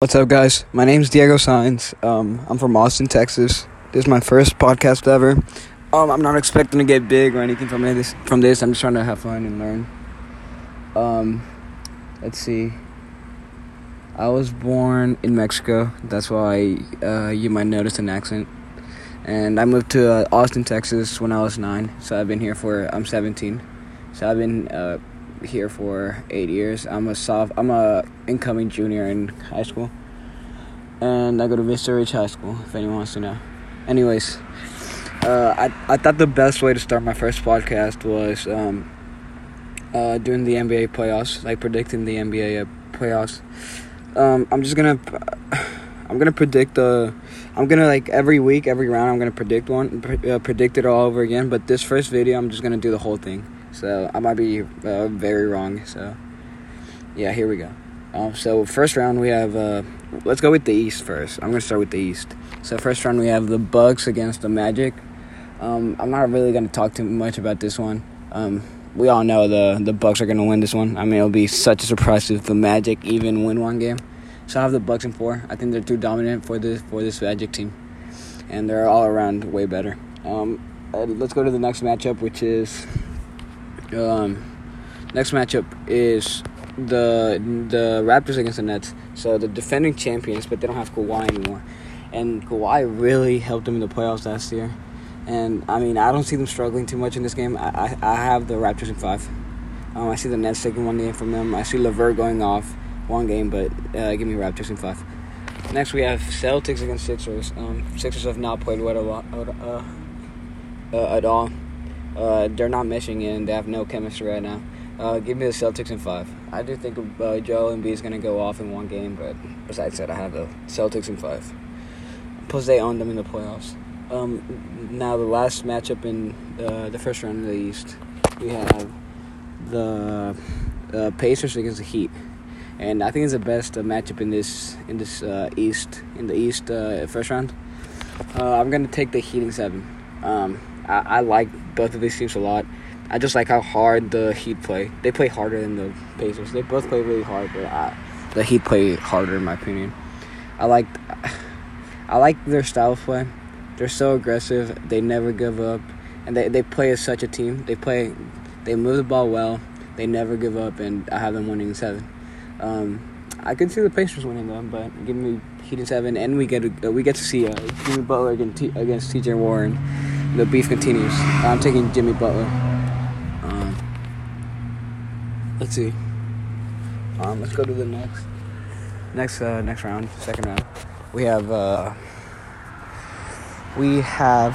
What's up, guys? My name's Diego Saenz. Um, I'm from Austin, Texas. This is my first podcast ever. Um, I'm not expecting to get big or anything from this. From this, I'm just trying to have fun and learn. Um, let's see. I was born in Mexico. That's why uh, you might notice an accent. And I moved to uh, Austin, Texas when I was nine. So I've been here for. I'm 17. So I've been uh, here for eight years. I'm a soft. I'm a incoming junior in high school, and I go to Vista Ridge High School. If anyone wants to know. Anyways, uh, I I thought the best way to start my first podcast was um, uh, doing the NBA playoffs, like predicting the NBA uh, playoffs. Um, I'm just gonna. I'm gonna predict the. I'm gonna like every week, every round. I'm gonna predict one, pre- uh, predict it all over again. But this first video, I'm just gonna do the whole thing. So I might be uh, very wrong. So yeah, here we go. Um, so first round we have. Uh, let's go with the East first. I'm gonna start with the East. So first round we have the Bucks against the Magic. Um, I'm not really gonna talk too much about this one. Um, we all know the the Bucks are gonna win this one. I mean, it'll be such a surprise if the Magic even win one game. So I have the Bucks in four. I think they're too dominant for this for this Magic team, and they're all around way better. Um, uh, let's go to the next matchup, which is um, next matchup is the the Raptors against the Nets. So the defending champions, but they don't have Kawhi anymore. And Kawhi really helped them in the playoffs last year. And I mean, I don't see them struggling too much in this game. I I, I have the Raptors in five. Um, I see the Nets taking one game from them. I see LeVert going off one game, but uh, give me Raptors in five. Next, we have Celtics against Sixers. Um, Sixers have not played well a lot, uh, uh, at all. Uh, they're not meshing in. They have no chemistry right now. Uh, give me the Celtics in five. I do think uh, Joel Embiid is going to go off in one game, but besides that, I have the Celtics in five. Plus, they own them in the playoffs. Um, now, the last matchup in uh, the first round of the East, we have the uh, Pacers against the Heat, and I think it's the best uh, matchup in this in this uh, East in the East uh, first round. I'm gonna take the Heat in seven. Um, I, I like both of these teams a lot. I just like how hard the Heat play. They play harder than the Pacers. They both play really hard, but I, the Heat play harder in my opinion. I like I like their style of play. They're so aggressive. They never give up, and they they play as such a team. They play, they move the ball well. They never give up, and I have them winning seven. Um, I could see the Pacers winning them, but give me Heat in seven, and we get uh, we get to see uh, Jimmy Butler against T- against T.J. Warren. The beef continues. I'm taking Jimmy Butler. Um, let's see. Um, let's go to the next next uh, next round, second round. We have uh, we have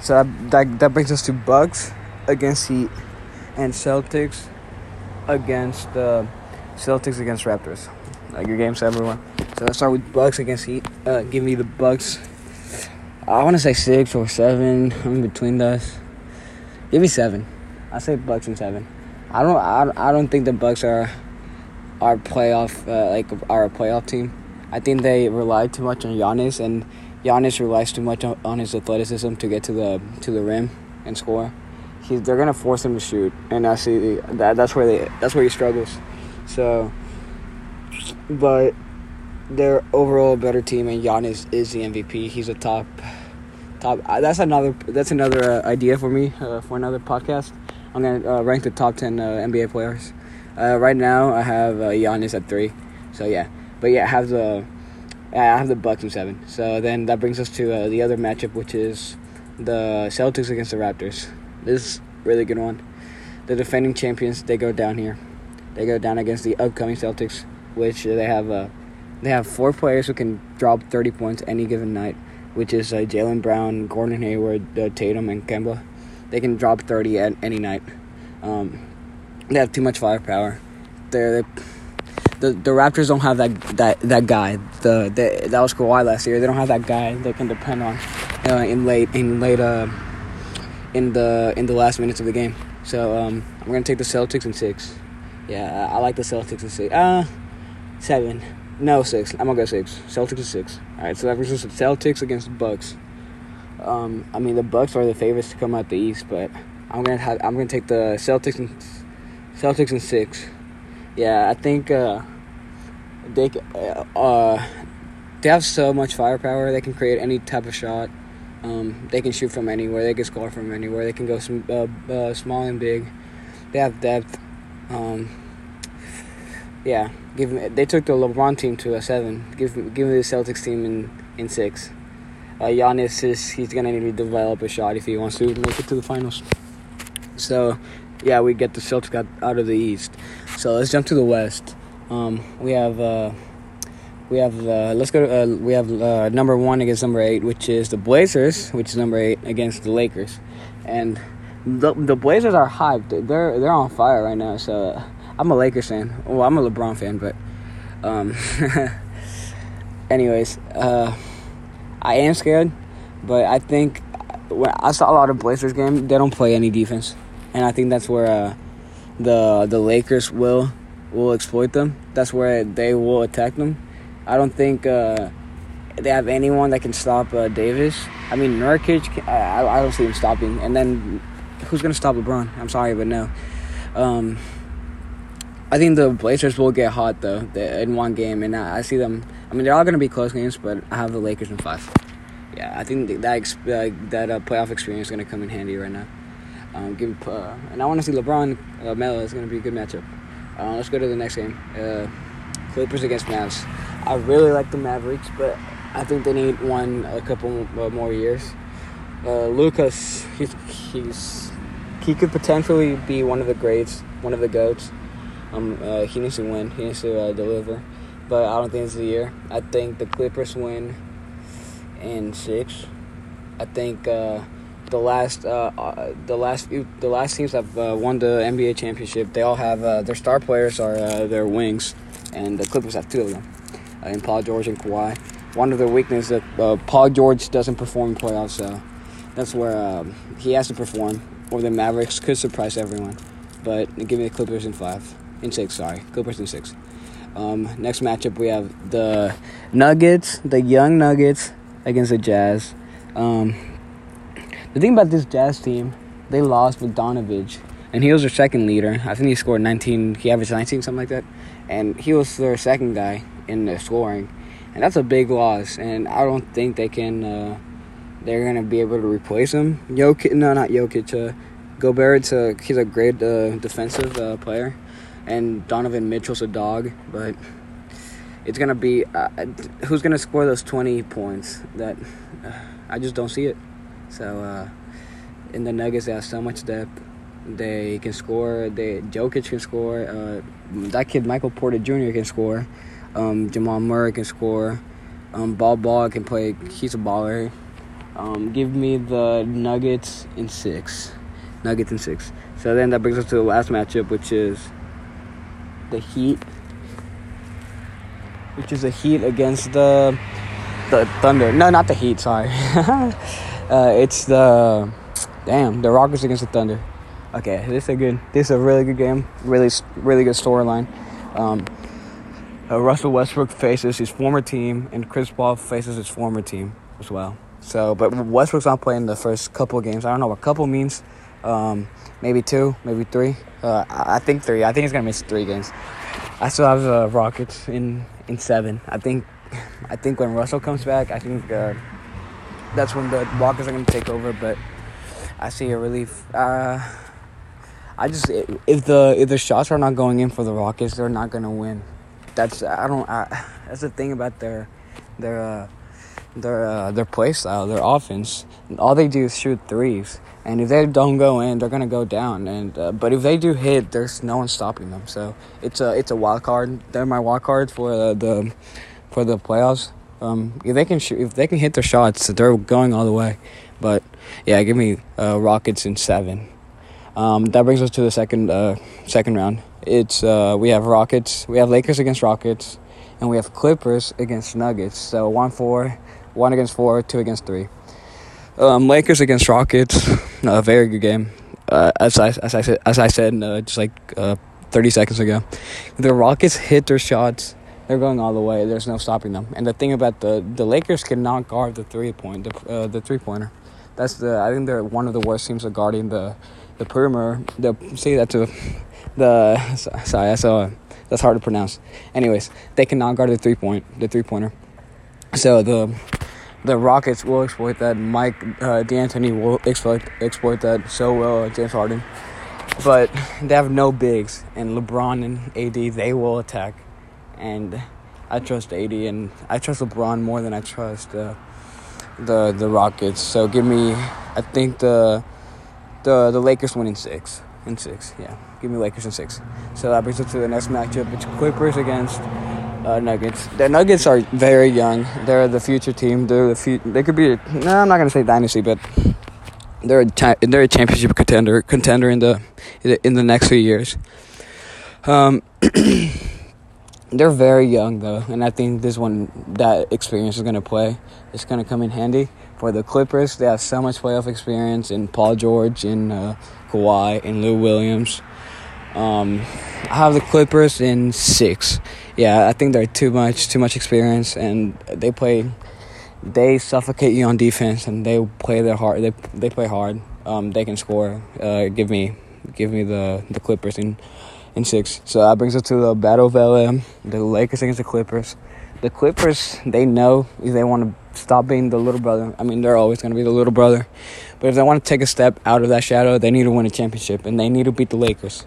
so that, that that brings us to Bucks against Heat and Celtics against uh, Celtics against Raptors. Like your games, everyone. So let's start with Bucks against Heat. Uh, give me the Bucks. I want to say six or seven. I'm in between those. Give me seven. I say Bucks and seven. I don't. I, I don't think the Bucks are our playoff uh, like a playoff team. I think they rely too much on Giannis, and Giannis relies too much on, on his athleticism to get to the to the rim and score. He's, they're gonna force him to shoot, and I see that that's where they that's where he struggles. So, but they're overall a better team, and Giannis is the MVP. He's a top top. Uh, that's another that's another uh, idea for me uh, for another podcast. I'm gonna uh, rank the top ten uh, NBA players. Uh, right now, I have uh, Giannis at three. So yeah, but yeah, I have the I have the Bucks in seven. So then that brings us to the other matchup, which is the Celtics against the Raptors. This is a really good one. The defending champions they go down here. They go down against the upcoming Celtics, which they have uh, they have four players who can drop thirty points any given night, which is uh, Jaylen Brown, Gordon Hayward, uh, Tatum, and Kemba. They can drop thirty at any night. Um, they have too much firepower. They're, they the the Raptors don't have that that that guy. The, the that was Kawhi last year. They don't have that guy they can depend on uh, in late in late uh, in the in the last minutes of the game. So um, I'm gonna take the Celtics in six. Yeah, I, I like the Celtics in six. Uh, seven. No, six. I'm gonna go six. Celtics is six. All right, so that brings us to Celtics against the Bucks. Um, I mean the Bucks are the favorites to come out the East, but I'm gonna have I'm gonna take the Celtics and Celtics in six. Yeah, I think uh, they uh they have so much firepower. They can create any type of shot. Um, they can shoot from anywhere. They can score from anywhere. They can go some uh, uh, small and big. They have depth. Um, yeah, give me, They took the LeBron team to a seven. Give give me the Celtics team in in six. Uh, Giannis is he's gonna need to develop a shot if he wants to make it to the finals. So, yeah, we get the Celtics out, out of the East. So let's jump to the West. Um, we have uh, we have uh, let's go. To, uh, we have uh, number one against number eight, which is the Blazers, which is number eight against the Lakers, and the the Blazers are hyped. They're they're on fire right now. So I'm a Lakers fan. Well, I'm a LeBron fan, but um, anyways, uh, I am scared, but I think when I saw a lot of Blazers game, they don't play any defense, and I think that's where uh, the the Lakers will will exploit them. That's where they will attack them. I don't think uh, they have anyone that can stop uh, Davis. I mean, Nurkic, I, I don't see him stopping. And then who's going to stop LeBron? I'm sorry, but no. Um, I think the Blazers will get hot, though, in one game. And I, see them. I mean, they're all going to be close games, but I have the Lakers in five. Yeah, I think that uh, that uh, playoff experience is going to come in handy right now. Um, give, uh, and I want to see LeBron uh, Melo. It's going to be a good matchup. Uh, let's go to the next game. Uh, Clippers against Mavs. I really like the Mavericks, but I think they need one a couple uh, more years. Lucas, he's he's he could potentially be one of the greats, one of the goats. Um, uh, he needs to win. He needs to uh, deliver, but I don't think it's the year. I think the Clippers win in six. I think uh, the last uh, uh, the last few, the last teams have uh, won the NBA championship. They all have their star players are their wings, and the Clippers have two of them, in Paul George and Kawhi. One of their weaknesses that Paul George doesn't perform in playoffs, so that's where um, he has to perform, or the Mavericks could surprise everyone. But give me the Clippers in five, in six. Sorry, Clippers in six. Um, next matchup we have the Nuggets, the young Nuggets against the Jazz. Um, the thing about this Jazz team, they lost Bogdanovich, and he was their second leader. I think he scored 19. He averaged 19, something like that, and he was their second guy in the scoring, and that's a big loss. And I don't think they can. Uh, they're gonna be able to replace him. Jokic, no, not Jokic. Uh, Gobert's a he's a great uh, defensive uh, player, and Donovan Mitchell's a dog, but it's gonna be uh, who's gonna score those 20 points that uh, I just don't see it. So uh, in the Nuggets, they have so much depth. They can score. They Jokic can score. Uh, that kid Michael Porter Jr. can score. Um, Jamal Murray can score. Um, Ball Ball can play. He's a baller. Um, give me the Nuggets in six. Nuggets in six. So then that brings us to the last matchup, which is the Heat, which is the Heat against the the Thunder. No, not the Heat. Sorry. Uh, it's the damn the Rockets against the Thunder. Okay, this is a good. This is a really good game. Really, really good storyline. Um, uh, Russell Westbrook faces his former team, and Chris Paul faces his former team as well. So, but Westbrook's not playing the first couple games. I don't know what couple means. Um, maybe two, maybe three. Uh, I think three. I think he's gonna miss three games. I still have the Rockets in in seven. I think. I think when Russell comes back, I think. Uh, that's when the Walkers are to take over. But I see a relief. Uh, I just if the if the shots are not going in for the Rockets, they're not to win. That's I don't. I, that's the thing about their their uh, their uh, their play style, their offense. All they do is shoot threes, and if they don't go in, they're gonna go down. And uh, but if they do hit, there's no one stopping them. So it's a it's a wild card. They're my wild card for uh, the for the playoffs. Um, if they can shoot, if they can hit their shots, they're going all the way. But yeah, give me uh, Rockets in seven. Um, that brings us to the second uh, second round. It's uh, we have Rockets, we have Lakers against Rockets, and we have Clippers against Nuggets. So one four, one against four, two against three. Um, Lakers against Rockets, a very good game. Uh, as I as I said as I said uh, just like uh, thirty seconds ago, the Rockets hit their shots they're going all the way. There's no stopping them. And the thing about the the Lakers cannot guard the three point the uh, the three pointer. That's the I think they're one of the worst teams at guarding the the perimeter. The see that to the sorry I saw That's hard to pronounce. Anyways, they cannot guard the three point the three pointer. So the the Rockets will exploit that. Mike uh, D'Antoni will exploit exploit that so well. James Harden, but they have no bigs, and LeBron and AD they will attack, and I trust AD and I trust LeBron more than I trust uh, the the Rockets. So give me, I think the the the Lakers win in six. In six, yeah. Give me Lakers in six. So that brings us to the next matchup. It's Clippers against uh, Nuggets. The Nuggets are very young. They're the future team. They're the fu- They could be. A, no, I'm not gonna say dynasty, but they're a they're a championship contender contender in the in the next few years. Um, they're very young though, and I think this one that experience is gonna play. It's gonna come in handy for the Clippers. They have so much playoff experience in Paul George, in uh, Kawhi, and Lou Williams. Um, I have the Clippers in six. Yeah, I think they're too much, too much experience, and they play, they suffocate you on defense, and they play their hard. They they play hard. Um, they can score. Uh, give me, give me the the Clippers in, in six. So that brings us to the battle of LA. The Lakers against the Clippers. The Clippers, they know if they want to stop being the little brother. I mean, they're always going to be the little brother, but if they want to take a step out of that shadow, they need to win a championship, and they need to beat the Lakers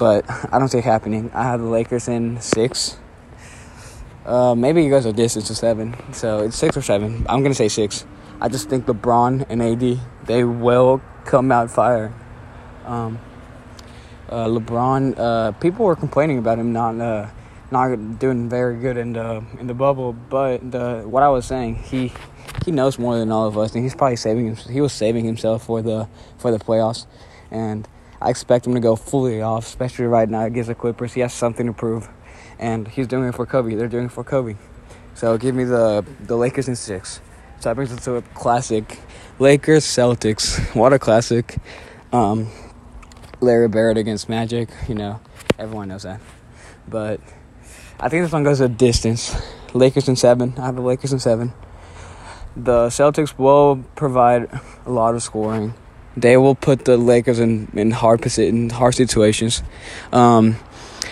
but I don't see it happening. I have the Lakers in six. Uh, maybe you guys are distance to seven, so it's six or seven. I'm gonna say six. I just think LeBron and AD they will come out fire. Um, uh, LeBron, uh, people were complaining about him not uh, not doing very good in the in the bubble, but the what I was saying, he he knows more than all of us, and he's probably saving him. He was saving himself for the for the playoffs, and I expect him to go fully off, especially right now against the Clippers. He has something to prove, and he's doing it for Kobe. They're doing it for Kobe. So give me the the Lakers in six. So that brings us to a classic, Lakers Celtics. What a classic! Um, Larry Bird against Magic. You know, everyone knows that. But I think this one goes a distance. Lakers in seven. I have the Lakers in seven. The Celtics will provide a lot of scoring they will put the Lakers in in hard in hard situations. Um,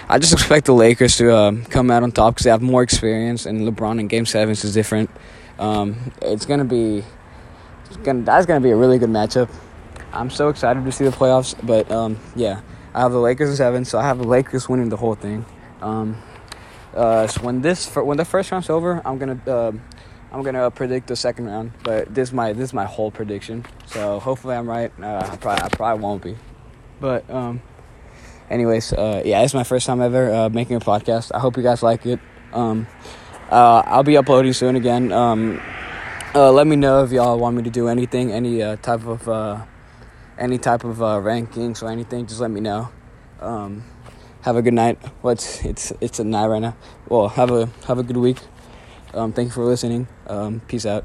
I just expect the Lakers to uh, come out on top because they have more experience, and LeBron in Game Sevens is different. Um, it's gonna be, it's gonna, that's gonna be a really good matchup. I'm so excited to see the playoffs, but um, yeah, I have the Lakers in seven, so I have the Lakers winning the whole thing. Um, uh, so when this when the first round's over, I'm gonna. Uh, I'm gonna predict the second round, but this is my this is my whole prediction. So hopefully I'm right. Uh, I probably I probably won't be, but um, anyways, uh, yeah, it's my first time ever uh, making a podcast. I hope you guys like it. Um, uh, I'll be uploading soon again. Um, uh, let me know if y'all want me to do anything, any uh, type of uh, any type of uh, rankings or anything. Just let me know. Um, have a good night. What's well, it's it's a night right now. Well, have a have a good week. Um, thank you for listening. Um, peace out.